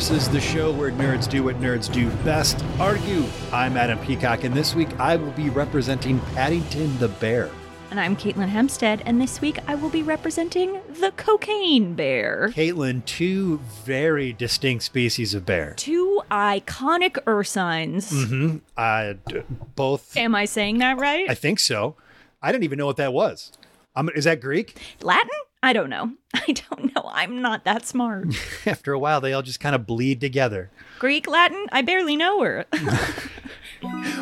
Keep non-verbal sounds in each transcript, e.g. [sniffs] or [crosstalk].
Versus, the show where nerds do what nerds do best argue. I'm Adam Peacock, and this week I will be representing Paddington the Bear. And I'm Katelyn Hempstead, and this week I will be representing the cocaine bear. Katelyn, two very distinct species of bear. Two iconic ursines. Mm-hmm. Uh, d- both. Am I saying that right? I think so. I didn't even know what that was. Um, is that Greek? Latin? I don't know. [laughs] I don't know. I'm not that smart. [laughs] After a while, they all just kind of bleed together. Greek, Latin? I barely know her. [laughs]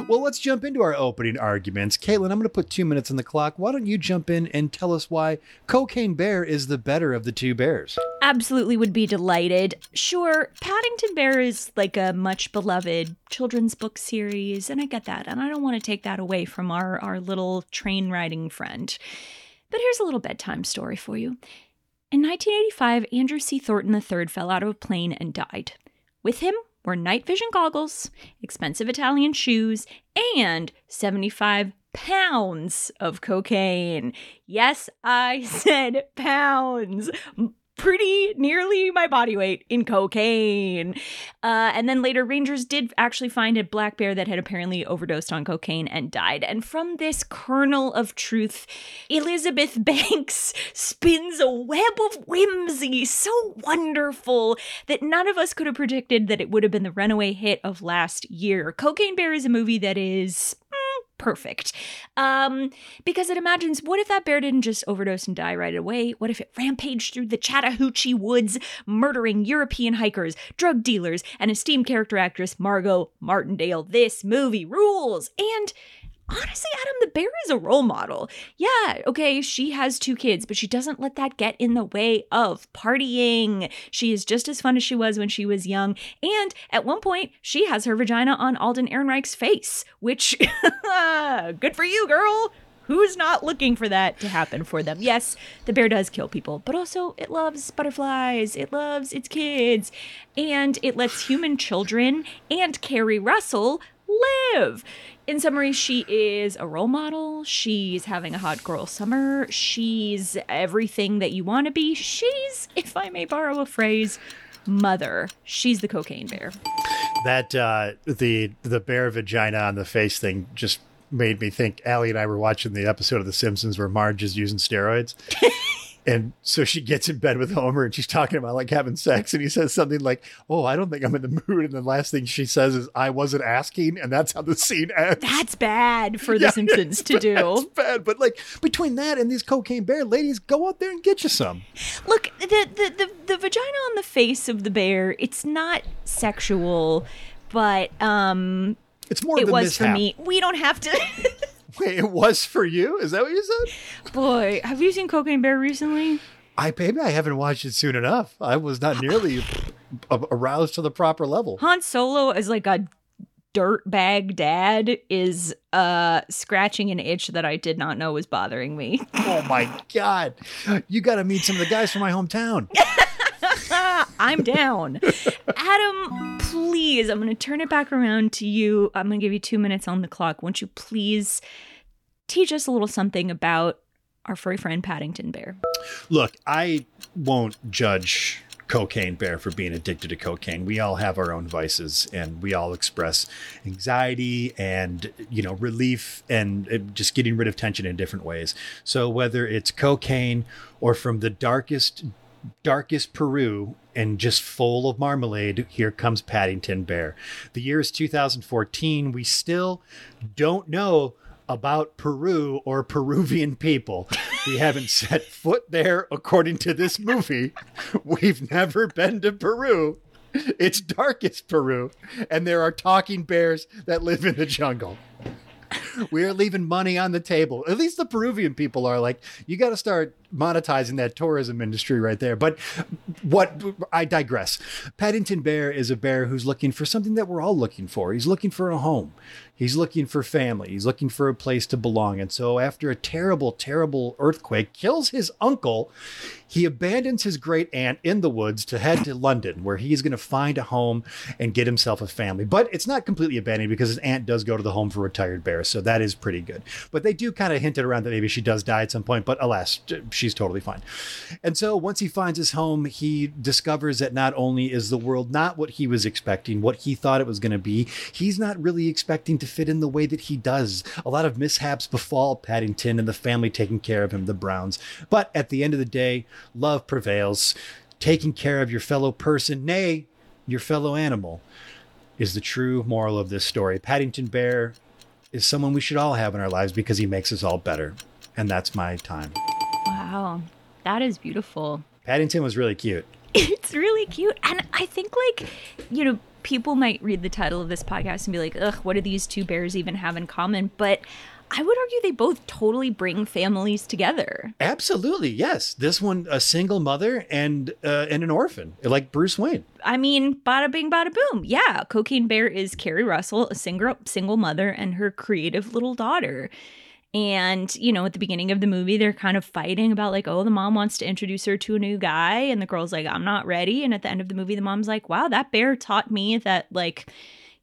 Well, let's jump into our opening arguments. Katelyn, I'm going to put two minutes on the clock. Why don't you jump in and tell us why Cocaine Bear is the better of the two bears? Absolutely would be delighted. Sure, Paddington Bear is like a much beloved children's book series, and I get that, and I don't want to take that away from our, our little train riding friend. But here's a little bedtime story for you. In 1985, Andrew C. Thornton III fell out of a plane and died. With him were night vision goggles, expensive Italian shoes, and 75 pounds of cocaine. Yes, I [laughs] said pounds. Pretty nearly my body weight in cocaine. Uh, and then later, rangers did actually find a black bear that had apparently overdosed on cocaine and died. And from this kernel of truth, Elizabeth [laughs] Banks spins a web of whimsy so wonderful that none of us could have predicted that it would have been the runaway hit of last year. Cocaine Bear is a movie that is perfect. Um because it imagines what if that bear didn't just overdose and die right away? What if it rampaged through the chattahoochee woods murdering european hikers drug dealers and esteemed character actress margot martindale? This movie rules! And honestly, Adam, the bear is a role model. Yeah, okay, she has two kids, but she doesn't let that get in the way of partying. She is just as fun as she was when she was young. And at one point, she has her vagina on Alden Ehrenreich's face, which, [laughs] good for you, girl. Who's not looking for that to happen for them? Yes, the bear does kill people, but also it loves butterflies, it loves its kids, and it lets human children and Keri Russell live. In summary, she is a role model. She's having a hot girl summer. She's everything that you want to be. She's, if I may borrow a phrase, mother. She's the cocaine bear. That uh, the the bear vagina on the face thing just made me think. Allie and I were watching the episode of The Simpsons where Marge is using steroids. [laughs] And so she gets in bed with Homer and she's talking about like having sex. And he says something like, Oh, I don't think I'm in the mood. And the last thing she says is, I wasn't asking. And that's how the scene ends. That's bad for [laughs] The Yeah, Simpsons to bad, do. It's bad. But like between that and these cocaine bear ladies, go out there and get you some. Look, the, the the the vagina on the face of the bear, it's not sexual, but um It's more it was for me. We don't have to [laughs] [laughs] Wait, it was for you? Is that what you said? Boy, have you seen Cocaine Bear recently? I maybe I haven't watched it soon enough. I was not nearly aroused to the proper level. Han Solo as like a dirtbag dad is uh scratching an itch that I did not know was bothering me. Oh my god. You got to meet some of the guys from my hometown. [laughs] I'm down. Adam, please, I'm going to turn it back around to you. I'm going to give you 2 minutes on the clock. Won't you please teach us a little something about our furry friend Paddington Bear? Look, I won't judge cocaine bear for being addicted to cocaine. We all have our own vices and we all express anxiety and, you know, relief and uh, just getting rid of tension in different ways. So whether it's cocaine or from the darkest darkest Peru and just full of marmalade, here comes Paddington Bear. The year is 2014. We still don't know about Peru or Peruvian people. We haven't [laughs] set foot there according to this movie. We've never been to Peru. It's darkest Peru, and there are talking bears that live in the jungle. We are leaving money on the table. At least the Peruvian people are like, you got to start monetizing that tourism industry right there. But what I digress. Paddington Bear is a bear who's looking for something that we're all looking for. He's looking for a home. He's looking for family. He's looking for a place to belong. And so, after a terrible, terrible earthquake kills his uncle, he abandons his great aunt in the woods to head to London, where he's going to find a home and get himself a family. But it's not completely abandoned because his aunt does go to the home for retired bears. So, that is pretty good. But they do kind of hint it around that maybe she does die at some point. But alas, she's totally fine. And so, once he finds his home, he discovers that not only is the world not what he was expecting, what he thought it was going to be, he's not really expecting to fit in the way that he does. A lot of mishaps befall Paddington and the family taking care of him, the Browns. But at the end of the day, love prevails. Taking care of your fellow person, nay, your fellow animal, is the true moral of this story. Paddington Bear is someone we should all have in our lives because he makes us all better. And that's my time. Wow. That is beautiful. Paddington was really cute. [laughs] It's really cute. And I think, like, you know, people might read the title of this podcast and be like, ugh, what do these two bears even have in common? But I would argue they both totally bring families together. Absolutely, yes. This one, a single mother and uh, and an orphan, like Bruce Wayne. I mean, bada bing, bada boom. Yeah, Cocaine Bear is Keri Russell, a single single mother, and her creative little daughter. And, you know, at the beginning of the movie, they're kind of fighting about, like, oh, the mom wants to introduce her to a new guy. And the girl's like, I'm not ready. And at the end of the movie, the mom's like, wow, that bear taught me that, like,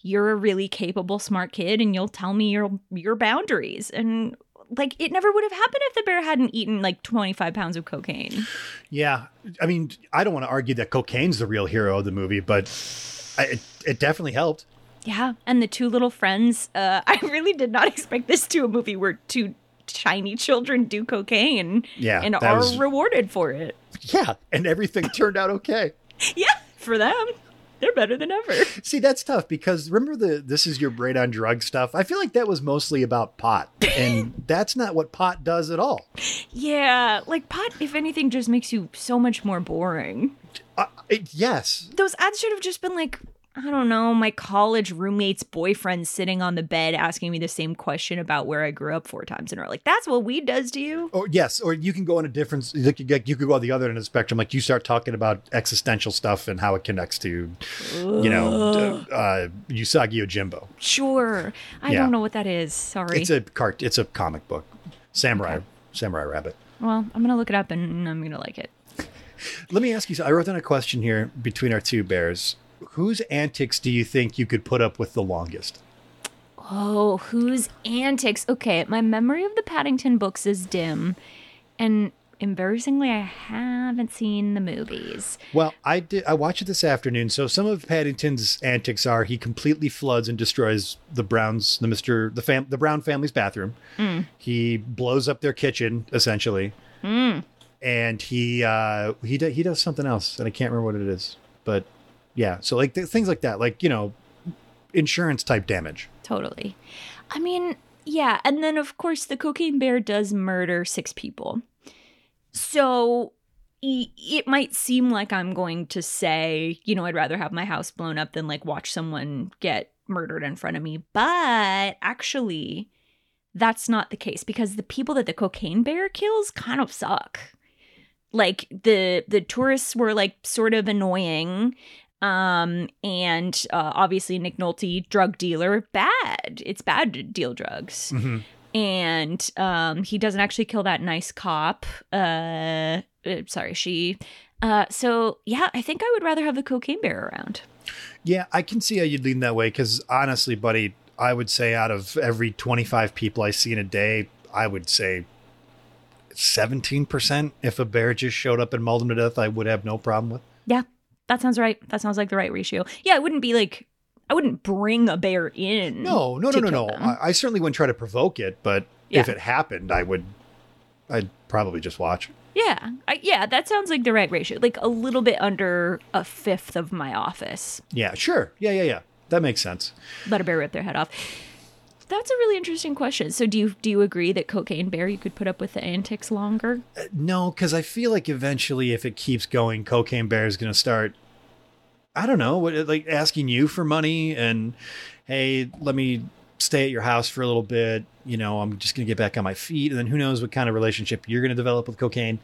you're a really capable, smart kid and you'll tell me your your boundaries. And like it never would have happened if the bear hadn't eaten like 25 pounds of cocaine. Yeah. I mean, I don't want to argue that cocaine's the real hero of the movie, but I, it, it definitely helped. Yeah, and the two little friends. Uh, [laughs] I really did not expect this to a movie where two tiny children do cocaine. Yeah, and are was- rewarded for it. Yeah, and everything turned out okay. [laughs] Yeah, for them, they're better than ever. See, that's tough because remember the this is your brain on drug stuff. I feel like that was mostly about pot, and [laughs] that's not what pot does at all. Yeah, like pot, if anything, just makes you so much more boring. Uh, it, yes, Those ads should have just been like. I don't know, my college roommate's boyfriend sitting on the bed asking me the same question about where I grew up four times in a row. Like, that's what weed does to you? or yes, or you can go on a different. You could, you could go on the other end of the spectrum. Like you start talking about existential stuff and how it connects to, you know, uh, Usagi Yojimbo. Sure. I Yeah. don't know what that is. Sorry. It's a cart. It's a comic book. Samurai, Samurai Rabbit. well, I'm going to look it up and I'm going to like it. Let me ask you. So I wrote down a question here between our two bears. Whose antics do you think you could put up with the longest? Oh, whose antics? Okay, my memory of the Paddington books is dim, and embarrassingly, I haven't seen the movies. Well, I did. I watched it this afternoon. So some of Paddington's antics are he completely floods and destroys the Browns, the Mister, the fam, the Brown family's bathroom. He blows up their kitchen essentially, and he uh, he do, he does something else, and I can't remember what it is. But yeah, so like th- things like that, like you know, insurance type damage. Totally. I mean, yeah, and then of course the cocaine bear does murder six people. So it might seem like I'm going to say, you know, I'd rather have my house blown up than like watch someone get murdered in front of me. But actually, that's not the case because the people that the cocaine bear kills kind of suck. Like the the tourists were like sort of annoying um and uh, obviously Nick Nolte drug dealer bad. It's bad to deal drugs. And um he doesn't actually kill that nice cop. Uh, uh sorry she uh so yeah I think I would rather have the cocaine bear around. Yeah, I can see how you'd lean that way because honestly, buddy, I would say out of every 25 people I see in a day, I would say 17%. If a bear just showed up and mauled him to death, I would have no problem with. yeah that sounds right that sounds like the right ratio yeah it wouldn't be like I wouldn't bring a bear in No, no, no, no, no. I, I certainly wouldn't try to provoke it, but if it happened, I would, I'd probably just watch. Yeah, I, yeah, that sounds like the right ratio. Like a little bit under a fifth of my office. Yeah, sure. Yeah, yeah, yeah. That makes sense. Let a bear rip their head off. That's a really interesting question. So, do you do you agree that cocaine bear you could put up with the antics longer? No, because I feel like eventually, if it keeps going, Cocaine Bear is going to start. I don't know, what, like asking you for money and, hey, let me stay at your house for a little bit. You know, I'm just going to get back on my feet, and then who knows what kind of relationship you're going to develop with cocaine.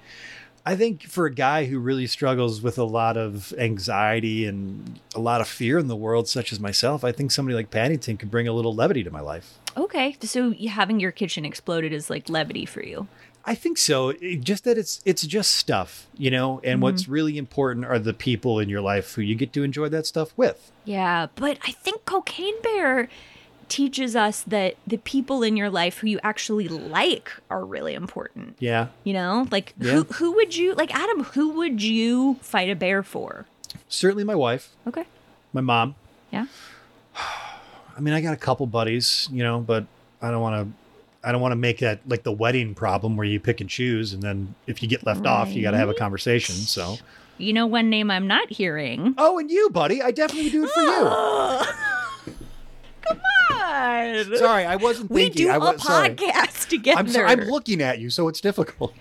I think for a guy who really struggles with a lot of anxiety and a lot of fear in the world, such as myself, I think somebody like Paddington could bring a little levity to my life. Okay, so having your kitchen exploded is like levity for you. I think so. It- just that it's it's just stuff, you know, and mm-hmm. what's really important are the people in your life who you get to enjoy that stuff with. Yeah, but I think Cocaine Bear teaches us that the people in your life who you actually like are really important. Yeah. You know, like Yeah. who who would you like Adam? Who would you fight a bear for? Certainly my wife, Okay, my mom. yeah. [sighs] I mean, I got a couple buddies, you know, but I don't want to. I don't want to make that like the wedding problem where you pick and choose, and then if you get left off, you got to have a conversation. So, You know one name I'm not hearing. oh, and you, buddy, I definitely do it for you. [laughs] Come on. Sorry, I wasn't we thinking. do I a was sorry. podcast together. I'm sorry, I'm looking at you, so it's difficult.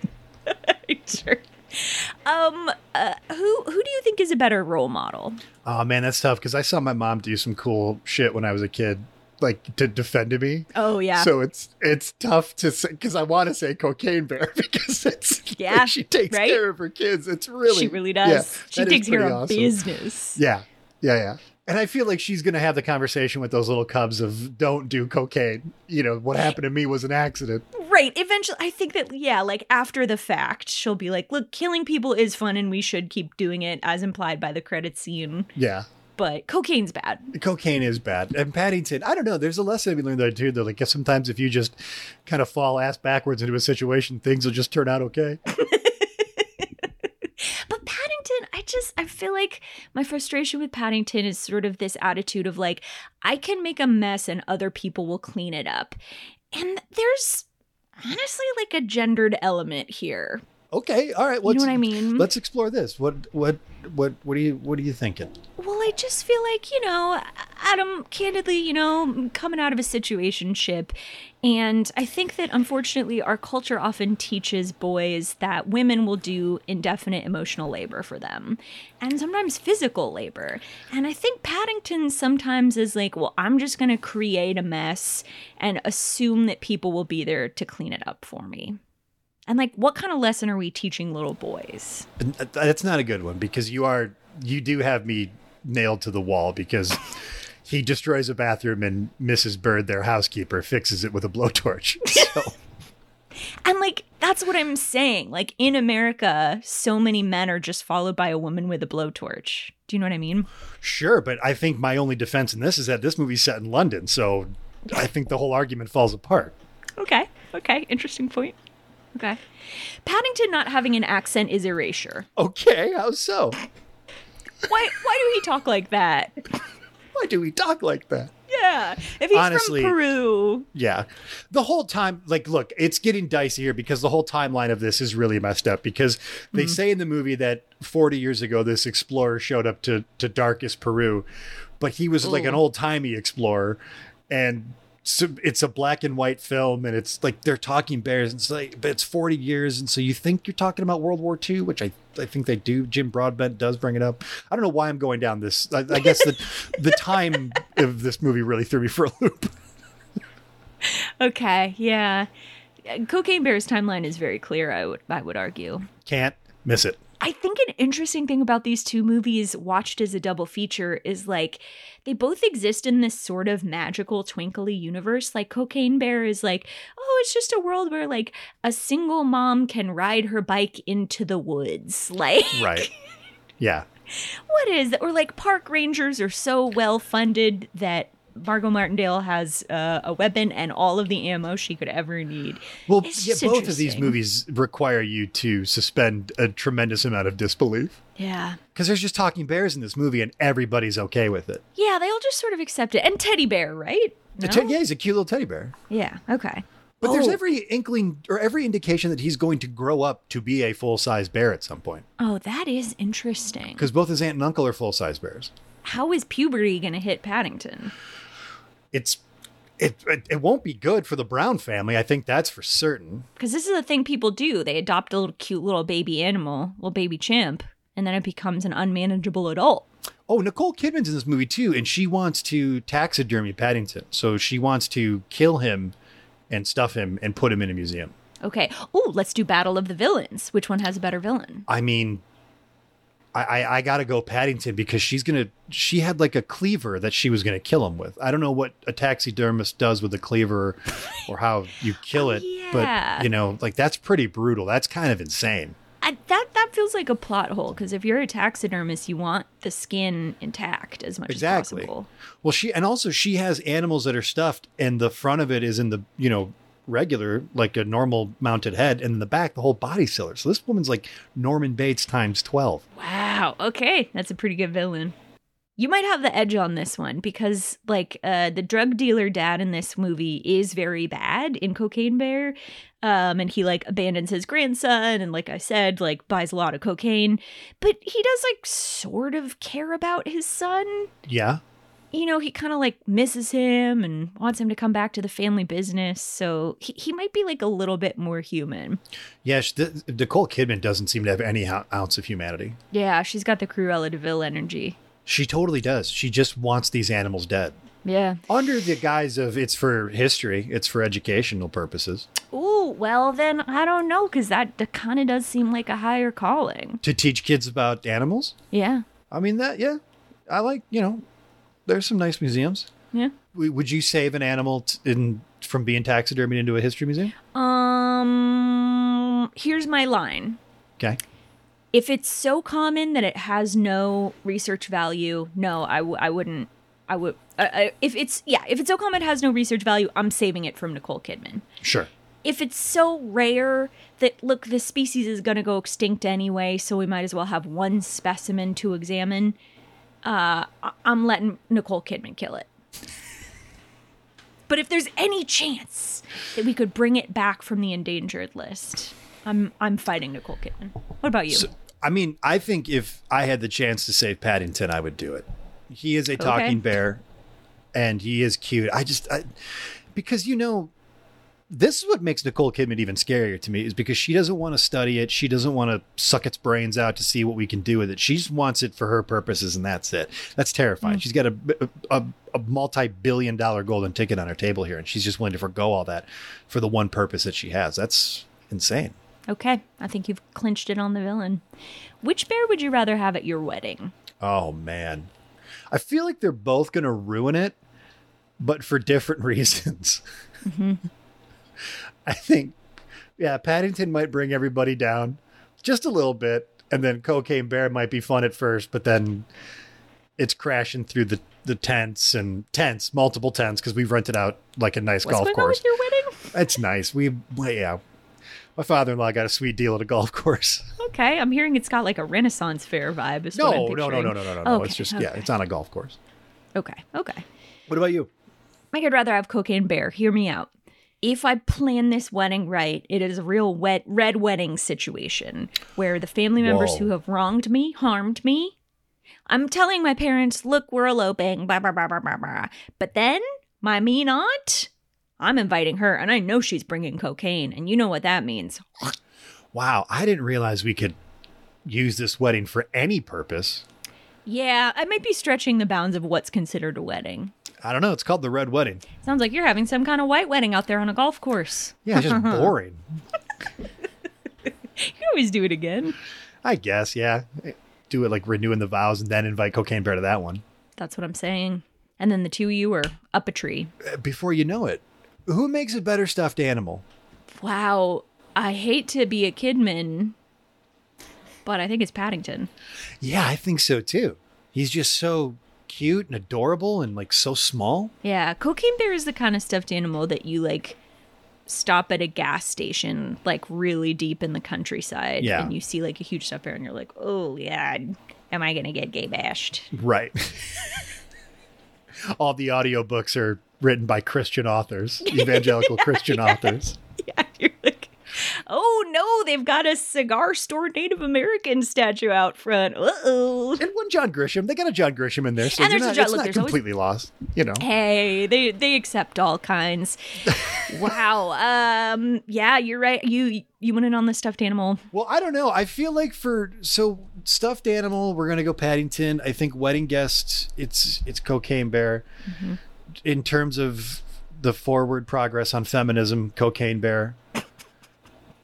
sure. [laughs] [laughs] Um, uh, who who do you think is a better role model? Oh man, that's tough because I saw my mom do some cool shit when I was a kid, like to defend me. Oh yeah, So it's it's tough to say because I want to say cocaine bear [laughs] because it's Yeah, like, she takes right? care of her kids. It's really she really yeah, does. she takes care of awesome. business. Yeah, yeah, yeah. And I feel like she's gonna have the conversation with those little cubs of don't do cocaine. You know what happened to me was an accident. Right. Eventually, I think that yeah, like after the fact, she'll be like, "Look, killing people is fun, and we should keep doing it, as implied by the credit scene." Yeah. But cocaine's bad. Cocaine is bad. And Paddington, I don't know. There's a lesson we learned there too. That like sometimes if you just kind of fall ass backwards into a situation, things will just turn out okay. [laughs] But Paddington, I feel like my frustration with Paddington is sort of this attitude of like I can make a mess and other people will clean it up. And there's honestly like a gendered element here. Okay, all right. You know Let's, what I mean? Let's explore this. What what what what are you what are you thinking? Well, I just feel like, you know, Adam, candidly, you know, coming out of a situation situationship. And I think that unfortunately, our culture often teaches boys that women will do indefinite emotional labor for them and sometimes physical labor. And I think Paddington sometimes is like, well, I'm just going to create a mess and assume that people will be there to clean it up for me. And like, what kind of lesson are we teaching little boys? Uh, that's not a good one because you are you do have me nailed to the wall because [laughs] he destroys a bathroom and Mrs. Bird, their housekeeper, fixes it with a blowtorch. [laughs] So And like that's what I'm saying. Like in America, so many men are just followed by a woman with a blowtorch. Do you know what I mean? sure, but I think my only defense in this is that this movie's set in London, so I think the whole argument falls apart. Okay. Okay. Interesting point. Okay. Paddington not having an accent is erasure. Okay, how so? Why why do he talk like that? Why do we talk like that? Yeah. If he's Honestly- from Peru. Yeah. The whole time, like, look, it's getting dicey here because the whole timeline of this is really messed up because they mm-hmm. say in the movie that 40 years ago, this explorer showed up to, to darkest Peru, but he was like an old timey explorer. And so it's a black and white film and it's like they're talking bears and it's like, but it's 40 years. And so you think you're talking about World War II, which I, I think they do. Jim Broadbent does bring it up. I don't know why I'm going down this. I, I guess the, [laughs] the time of this movie really threw me for a loop. Okay. Yeah. Cocaine Bear's timeline is very clear, I would I would argue. Can't miss it. I think an interesting thing about these two movies watched as a double feature is like they both exist in this sort of magical twinkly universe. Like Cocaine Bear is like, oh, it's just a world where like a single mom can ride her bike into the woods. [laughs] Like Right. Yeah. what is that? or like park rangers are so well funded that Margot Martindale has uh, a weapon and all of the ammo she could ever need. Well, yeah, both of these movies require you to suspend a tremendous amount of disbelief. Yeah. Because there's just talking bears in this movie and everybody's okay with it. Yeah, they all just sort of accept it. And Teddy Bear, right? No? te- yeah, he's a cute little teddy bear. Yeah, okay. But there's Oh. every inkling or every indication that he's going to grow up to be a full size bear at some point. Oh, that is interesting. Because both his aunt and uncle are full size bears. How is puberty going to hit Paddington? It's it, it it won't be good for the Brown family. I think that's for certain. Because this is a thing people do. They adopt a little cute little baby animal, little baby chimp, and then it becomes an unmanageable adult. Oh, Nicole Kidman's in this movie too, and she wants to taxidermy Paddington. So she wants to kill him and stuff him and put him in a museum. Okay. Oh, let's do Battle of the Villains. Which one has a better villain? I mean, I, I, I got to go Paddington because she's gonna. She had like a cleaver that she was gonna kill him with. I don't know what a taxidermist does with a cleaver, [laughs] or how you kill Oh, it. yeah. But you know, like that's pretty brutal. That's kind of insane. I, that that feels like a plot hole because if you're a taxidermist, you want the skin intact as much Exactly. as possible. Well, she and also she has animals that are stuffed, and the front of it is in the you know regular like a normal mounted head, and in the back the whole body's silver. So this woman's like Norman Bates times twelve. Wow. Okay, that's a pretty good villain. You might have the edge on this one because, like, uh, the drug dealer dad in this movie is very bad in Cocaine Bear, um, and he like abandons his grandson, and like I said, like buys a lot of cocaine, but he does like sort of care about his son. Yeah, you know, he kind of like misses him and wants him to come back to the family business. So he, he might be like a little bit more human. yeah. She, the, Nicole Kidman doesn't seem to have any ounce of humanity. Yeah, she's got the Cruella de Vil energy. She totally does. She just wants these animals dead. Yeah. Under the guise of it's for history, it's for educational purposes. Ooh, well then I don't know because that, that kind of does seem like a higher calling. To teach kids about animals? Yeah. I mean, that, yeah. I like, you know, there's some nice museums. Yeah. Would you save an animal t- in, from being taxidermied into a history museum? Um. Here's my line. Okay. If it's so common that it has no research value, no, I, w- I wouldn't. I would. Uh, if it's yeah, if it's so common it has no research value, I'm saving it from Nicole Kidman. Sure. if it's so rare that look the species is going to go extinct anyway so we might as well have one specimen to examine uh I- i'm letting nicole kidman kill it but if there's any chance that we could bring it back from the endangered list i'm i'm fighting nicole kidman what about you So, I mean, I think if I had the chance to save Paddington, I would do it. He is a talking bear, and he is cute. I just, I, because you know, this is what makes Nicole Kidman even scarier to me is because she doesn't want to study it. She doesn't want to suck its brains out to see what we can do with it. She just wants it for her purposes, and that's it. That's terrifying. Mm. She's got a, a, a multi-billion dollar golden ticket on her table here, and she's just willing to forego all that for the one purpose that she has. That's insane. okay i think you've clinched it on the villain which bear would you rather have at your wedding Oh man. I feel like they're both going to ruin it, but for different [laughs] reasons. Mm-hmm. [laughs] I think, yeah, Paddington might bring everybody down just a little bit, and then Cocaine Bear might be fun at first, but then it's crashing through the, the tents and tents, multiple tents, because we've rented out like a nice what's golf course. with your wedding It's nice. We, yeah. My father in law got a sweet deal at a golf course. [laughs] Okay, I'm hearing it's got like a Renaissance fair vibe. Is No, no, no, no, no, no, no, no. Okay, It's just, yeah, it's on a golf course. Okay, okay. What about you? I could rather have cocaine bear. Hear me out. If I plan this wedding right, it is a real wet red wedding situation where the family members Whoa. who have wronged me, harmed me, I'm telling my parents, look, we're eloping, blah blah blah blah blah blah. But then my mean aunt, I'm inviting her, and I know she's bringing cocaine, and you know what that means. Wow, I didn't realize we could use this wedding for any purpose. Yeah, I might be stretching the bounds of what's considered a wedding. I don't know. It's called the Red Wedding. Sounds like you're having some kind of white wedding out there on a golf course. Yeah, it's just [laughs] boring. [laughs] You can always do it again. I guess, yeah. Do it like renewing the vows and then invite Cocaine Bear to that one. That's what I'm saying. And then the two of you are up a tree. Uh, Before you know it, who makes a better stuffed animal? Wow. I hate to be a kidman, but I think it's Paddington. Yeah, I think so too. He's just so cute and adorable and like so small. Yeah, cocaine bear is the kind of stuffed animal that you like stop at a gas station, like really deep in the countryside, Yeah. and you see like a huge stuffed bear, and you're like, oh yeah, am I gonna get gay bashed? Right. All the audiobooks are written by Christian authors, [laughs] evangelical Christian authors. [laughs] yeah, you're like, oh no, they've got a cigar store Native American statue out front. Uh oh. And one John Grisham. They got a John Grisham in there, so And there's a John- it's look, not there's always- completely lost. You know. Hey, they they accept all kinds. [laughs] wow. Um. Yeah, you're right. You you went in on the stuffed animal. Well, I don't know. I feel like for so stuffed animal, we're gonna go Paddington. I think wedding guests, it's it's Cocaine Bear. Mm-hmm. In terms of the forward progress on feminism, Cocaine Bear.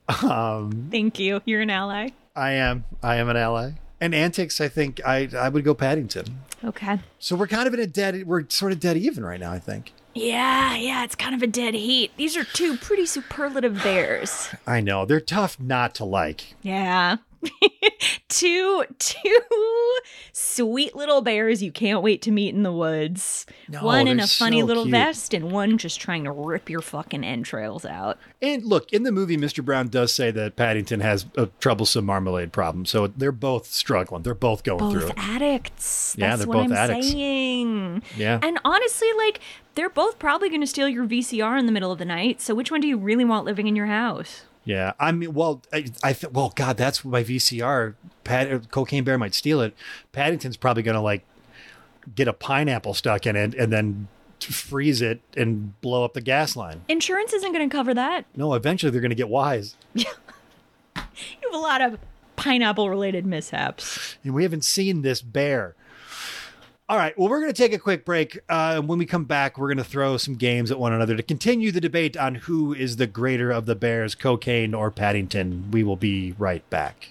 [laughs] Um, Thank you. You're an ally. I am. I am an ally. And antics, I think I I would go Paddington. Okay. So we're kind of in a dead. We're sort of dead even right now. I think. Yeah, yeah, it's kind of a dead heat. These are two pretty superlative bears. [sighs] I know they're tough not to like. Yeah. [laughs] two two sweet little bears you can't wait to meet in the woods. No, one in a funny so little cute. vest and one just trying to rip your fucking entrails out. And look, in the movie, Mr. Brown does say that Paddington has a troublesome marmalade problem. So they're both struggling. They're both going through Both it. addicts. Yeah, they're both I'm addicts. saying. Yeah. And honestly, like they're both probably going to steal your VCR in the middle of the night. So which one do you really want living in your house? Yeah, I mean, well, I, I th- well, God, that's my VCR. Pat, uh, Cocaine Bear might steal it. Paddington's probably gonna like get a pineapple stuck in it and then freeze it and blow up the gas line. Insurance isn't going to cover that. No, eventually they're gonna get wise. [laughs] You have a lot of pineapple related mishaps. And we haven't seen this bear. All right, well, we're going to take a quick break. Uh, when we come back, we're going to throw some games at one another to continue the debate on who is the greater of the bears, Cocaine or Paddington. We will be right back.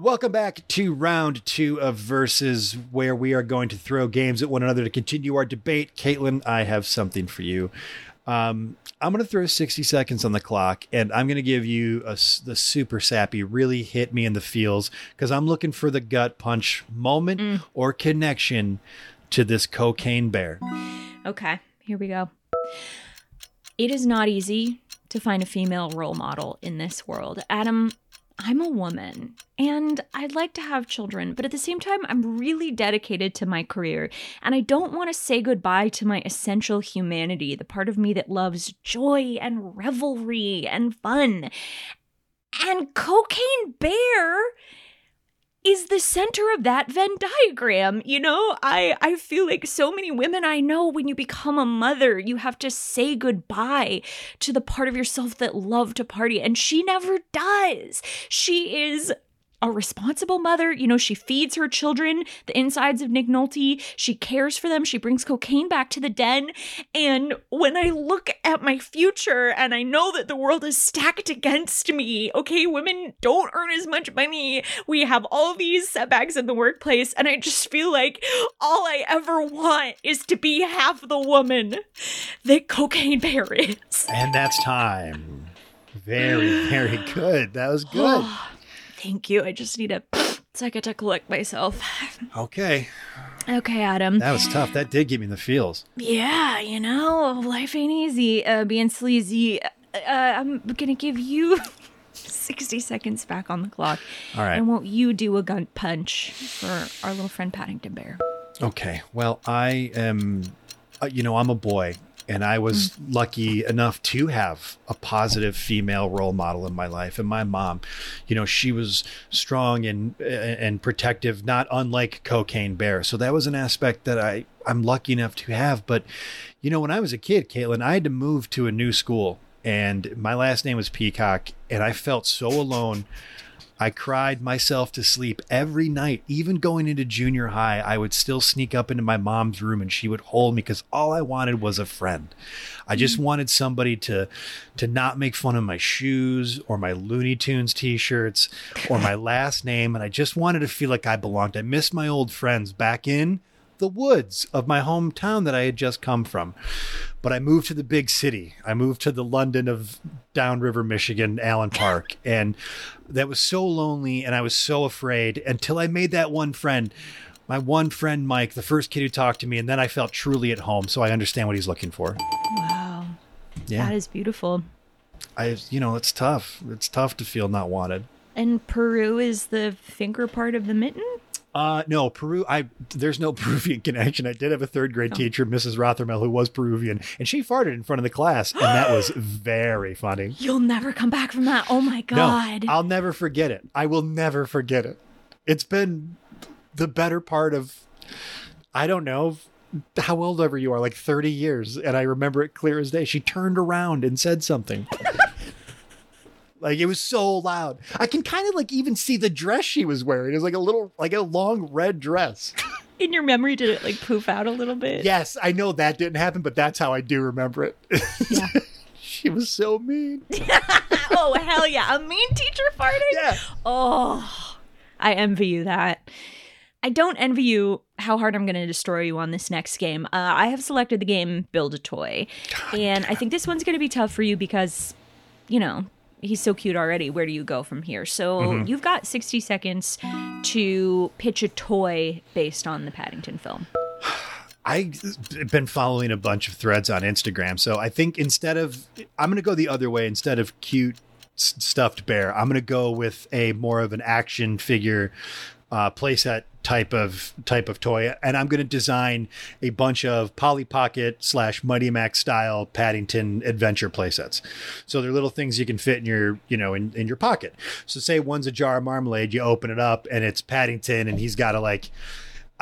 Welcome back to round two of Versus, where we are going to throw games at one another to continue our debate. Katelyn, I have something for you. Um, I'm going to throw 60 seconds on the clock, and I'm going to give you a the super sappy, really hit me in the feels, because I'm looking for the gut punch moment or connection to this cocaine bear. Okay, here we go. It is not easy to find a female role model in this world. Adam, I'm a woman and I'd like to have children, but at the same time, I'm really dedicated to my career and I don't want to say goodbye to my essential humanity, the part of me that loves joy and revelry and fun. And Cocaine Bear is the center of that Venn diagram. You know, I I feel like so many women I know when you become a mother, you have to say goodbye to the part of yourself that love to party and she never does. She is a responsible mother. You know, she feeds her children the insides of Nick Nolte. She cares for them. She brings cocaine back to the den. And when I look at my future and I know that the world is stacked against me, okay, women don't earn as much money. We have all these setbacks in the workplace. And I just feel like all I ever want is to be half the woman that Cocaine [laughs] Bear is. And that's time. Very, very good. That was good. [sighs] [sighs] [sighs] Thank you. I just need a second [sniffs] to collect myself. [laughs] Okay. Okay, Adam. That was tough. That did give me the feels. Yeah, you know, life ain't easy. Uh, being sleazy. Uh, I'm gonna give you [laughs] 60 seconds back on the clock. All right. And won't you do a gun punch for our little friend Paddington Bear? Okay. Well, I am, uh, you know, I'm a boy, and I was hmm. lucky enough to have a positive female role model in my life. And my mom, you know, she was strong and and protective, not unlike Cocaine Bear. So that was an aspect that I I'm lucky enough to have. But, you know, when I was a kid, Katelyn, I had to move to a new school, and my last name was Peacock, and I felt so alone. I cried myself to sleep every night. Even going into junior high, I would still sneak up into my mom's room and she would hold me because all I wanted was a friend. I just mm. wanted somebody to to not make fun of my shoes or my Looney Tunes t-shirts or my last name and I just wanted to feel like I belonged. I missed my old friends back in the woods of my hometown that I had just come from. But I moved to the big city. I moved to the London of downriver Michigan, Allen Park. And that was so lonely and I was so afraid until I made that one friend. My one friend, Mike, the first kid who talked to me, and then I felt truly at home. So I understand what he's looking for. Wow. Yeah. That is beautiful. I, you know, it's tough. It's tough to feel not wanted. And Peru is the finger part of the mitten? Uh, no, Peru. I there's no [laughs] Peruvian connection. I did have a third grade teacher, Mrs. Rothermel, who was Peruvian, and she farted in front of the class, and that was [gasps] very funny. You'll never come back from that. Oh my god! No. I'll never forget it. I will never forget it. It's been the better part of, I don't know, how old ever you are, like 30 years, and I remember it clear as day. She turned around and said something. Like it was so loud. I can kind of like even see the dress she was wearing. It was like a little, like a long red dress. [laughs] In your memory, did it like poof out a little bit? Yes, I know that didn't happen, but that's how I do remember it. Yeah. [laughs] she was so mean. [laughs] oh hell yeah, a mean teacher farting. Yeah. Oh, I envy you that. I don't envy you how hard I'm going to destroy you on this next game. Uh, I have selected the game Build a Toy. and I think this one's going to be tough for you because, you know, he's so cute already. Where do you go from here? So mm-hmm. you've got 60 seconds to pitch a toy based on the Paddington film. [sighs] I've been following a bunch of threads on Instagram. So I think instead of, I'm going to go the other way. Instead of cute stuffed bear, I'm going to go with a more of an action figure uh, playset type of type of toy, and I'm going to design a bunch of Polly Pocket slash Mighty Max style Paddington adventure playsets. So they're little things you can fit in your you know in, in your pocket. So say one's a jar of marmalade, you open it up, and it's Paddington, and he's got to like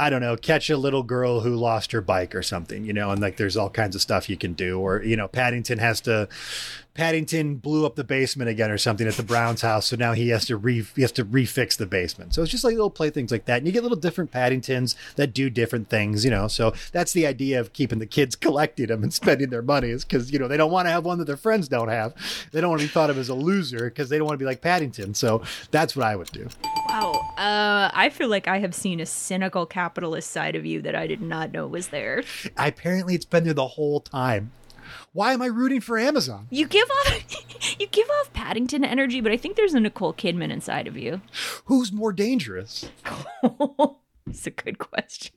I don't know, catch a little girl who lost her bike or something, you know, and like there's all kinds of stuff you can do. Or, you know, Paddington has to Paddington blew up the basement again or something at the Browns house, so now he has to re he has to refix the basement. So it's just like little playthings like that. And you get little different Paddingtons that do different things, you know. So that's the idea of keeping the kids [laughs] collecting them and spending their money is because you know they don't want to have one that their friends don't have. They don't want to be thought of as a loser because they don't want to be like Paddington. So that's what I would do. Wow. Uh, I feel like I have seen a cynical capitalist side of you that I did not know was there. apparently it's been there the whole time. Why am I rooting for Amazon? You give off [laughs] you give off Paddington energy, but I think there's a Nicole Kidman inside of you. Who's more dangerous? [laughs] it's a good question.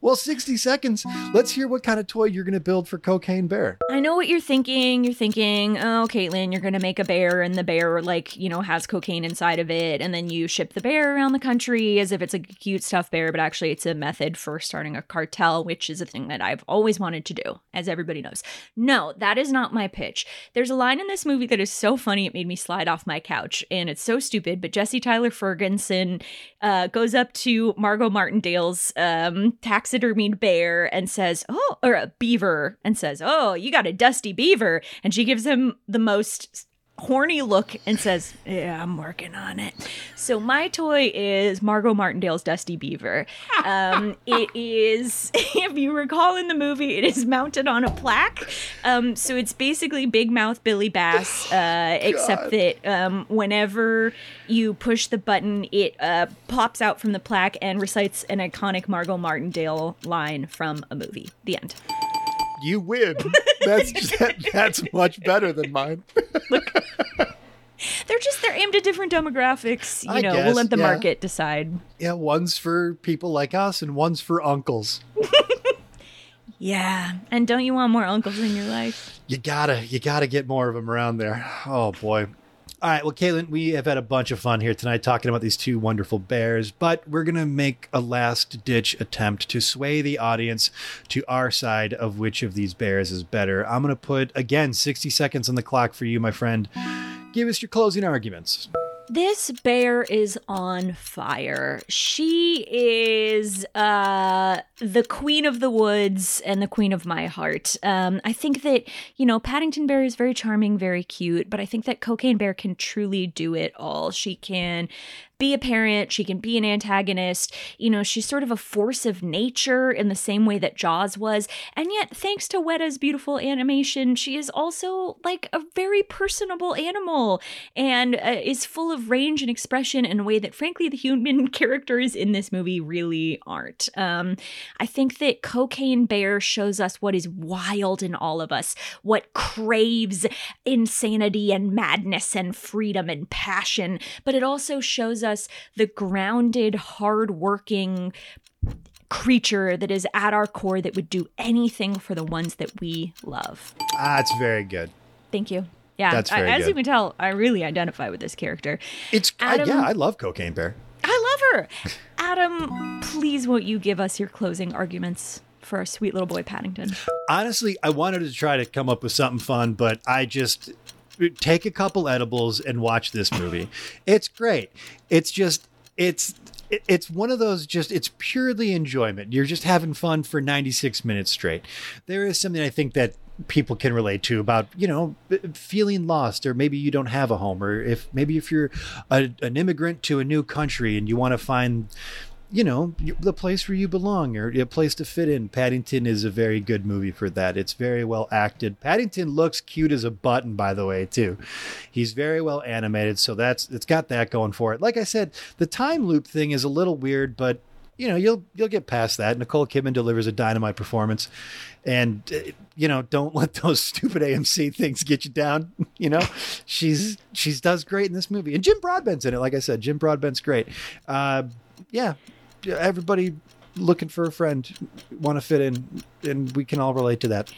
Well, 60 seconds. Let's hear what kind of toy you're going to build for Cocaine Bear. I know what you're thinking. You're thinking, oh, Katelyn, you're gonna make a bear, and the bear, like, you know, has cocaine inside of it, and then you ship the bear around the country as if it's a cute stuffed bear, but actually, it's a method for starting a cartel, which is a thing that I've always wanted to do, as everybody knows. No, that is not my pitch. There's a line in this movie that is so funny it made me slide off my couch, and it's so stupid. But Jesse Tyler Ferguson uh, goes up to Margot Martindale's um, taxidermied bear and says, "Oh," or a beaver, and says, "Oh, you got a dusty beaver," and she gives him the most horny look and says, "Yeah, I'm working on it." So my toy is Margot Martindale's Dusty Beaver. Um, [laughs] it is, [laughs] if you recall in the movie, it is mounted on a plaque. Um, so it's basically Big Mouth Billy Bass, [sighs] uh, except that um, whenever you push the button, it uh, pops out from the plaque and recites an iconic Margot Martindale line from a movie. The end. You win. That's [laughs] that's much better than mine. They're just they're aimed at different demographics. You I know, guess, we'll let the yeah. market decide. Yeah, one's for people like us and one's for uncles. [laughs] Yeah, and don't you want more uncles in your life? You gotta, you gotta get more of them around there. Oh boy. All right, well, Katelyn, we have had a bunch of fun here tonight talking about these two wonderful bears, but we're gonna make a last ditch attempt to sway the audience to our side of which of these bears is better. I'm gonna put again 60 seconds on the clock for you, my friend. Give us your closing arguments. This bear is on fire. She is uh, the queen of the woods and the queen of my heart. Um, I think that, you know, Paddington Bear is very charming, very cute, but I think that Cocaine Bear can truly do it all. She can be a parent, she can be an antagonist. You know, she's sort of a force of nature in the same way that Jaws was. And yet, thanks to Weta's beautiful animation, she is also like a very personable animal and uh, is full of range and expression in a way that, frankly, the human [laughs] characters in this movie really aren't. Um, I think that Cocaine Bear shows us what is wild in all of us, what craves insanity and madness and freedom and passion, but it also shows us the grounded, hardworking creature that is at our core that would do anything for the ones that we love. Ah, that's very good. Thank you. Yeah, That's I- very as good. you can tell, I really identify with this character. It's I, Adam- yeah, I love Cocaine Bear. I love her. Adam, please won't you give us your closing arguments for our sweet little boy Paddington? Honestly, I wanted to try to come up with something fun, but I just take a couple edibles and watch this movie. It's great. It's just it's it's one of those just it's purely enjoyment. You're just having fun for 96 minutes straight. There is something I think that people can relate to about you know feeling lost or maybe you don't have a home or if maybe if you're a, an immigrant to a new country and you want to find you know, the place where you belong or a place to fit in. Paddington is a very good movie for that. It's very well acted. Paddington looks cute as a button, by the way, too. He's very well animated, so that's it's got that going for it. Like I said, the time loop thing is a little weird, but you know you'll you'll get past that. Nicole Kidman delivers a dynamite performance, and uh, you know don't let those [laughs] stupid AMC things get you down. [laughs] You know she's she's does great in this movie, and Jim Broadbent's in it. Like I said, Jim Broadbent's great. Uh, yeah, everybody looking for a friend want to fit in, and we can all relate to that.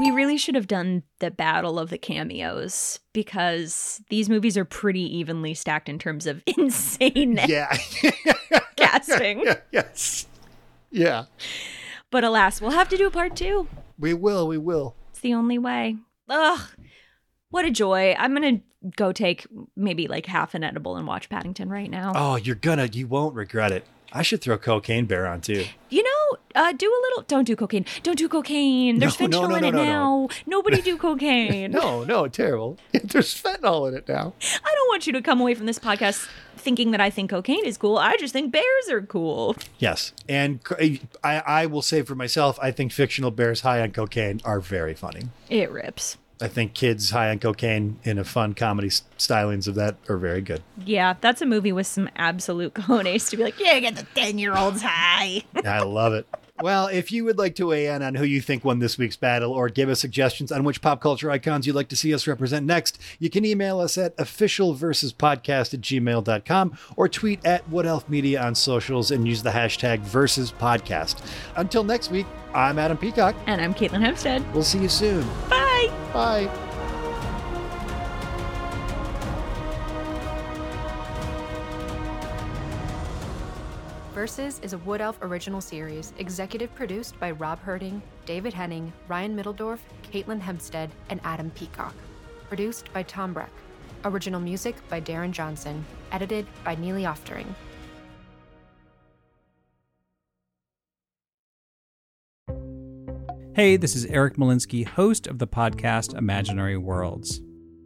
We really should have done the battle of the cameos because these movies are pretty evenly stacked in terms of [laughs] insane Yeah. [laughs] casting. [laughs] yes. Yeah. But alas, we'll have to do a part two. We will. We will. It's the only way. Ugh. What a joy. I'm going to go take maybe like half an edible and watch Paddington right now. Oh, you're gonna. You won't regret it. I should throw Cocaine Bear on too. You know, uh, do a little. Don't do cocaine. Don't do cocaine. There's No, fentanyl no, in no, it no, no. now. Nobody do cocaine. [laughs] No, no, terrible. [laughs] There's fentanyl in it now. I don't want you to come away from this podcast thinking that I think cocaine is cool. I just think bears are cool. Yes, and I will say for myself, I think fictional bears high on cocaine are very funny. It rips. I think kids high on cocaine in a fun comedy stylings of that are very good. Yeah, that's a movie with some absolute [laughs] cojones to be like, yeah, get the 10 year olds high. I love it. Well, if you would like to weigh in on who you think won this week's battle or give us suggestions on which pop culture icons you'd like to see us represent next, you can email us at officialversuspodcast at gmail.com or tweet at Wood Elf Media on socials and use the hashtag versus podcast. Until next week, I'm Adam Peacock. and I'm Katelyn Hempstead. We'll see you soon. Bye. Bye. Versus is a Wood Elf original series, executive produced by Rob Herding, David Henning, Ryan Middledorf, Katelyn Hempstead, and Adam Peacock. Produced by Tom Breck. Original music by Darren Johnson. Edited by Neely Oftering. Hey, this is Eric Molinsky, host of the podcast Imaginary Worlds.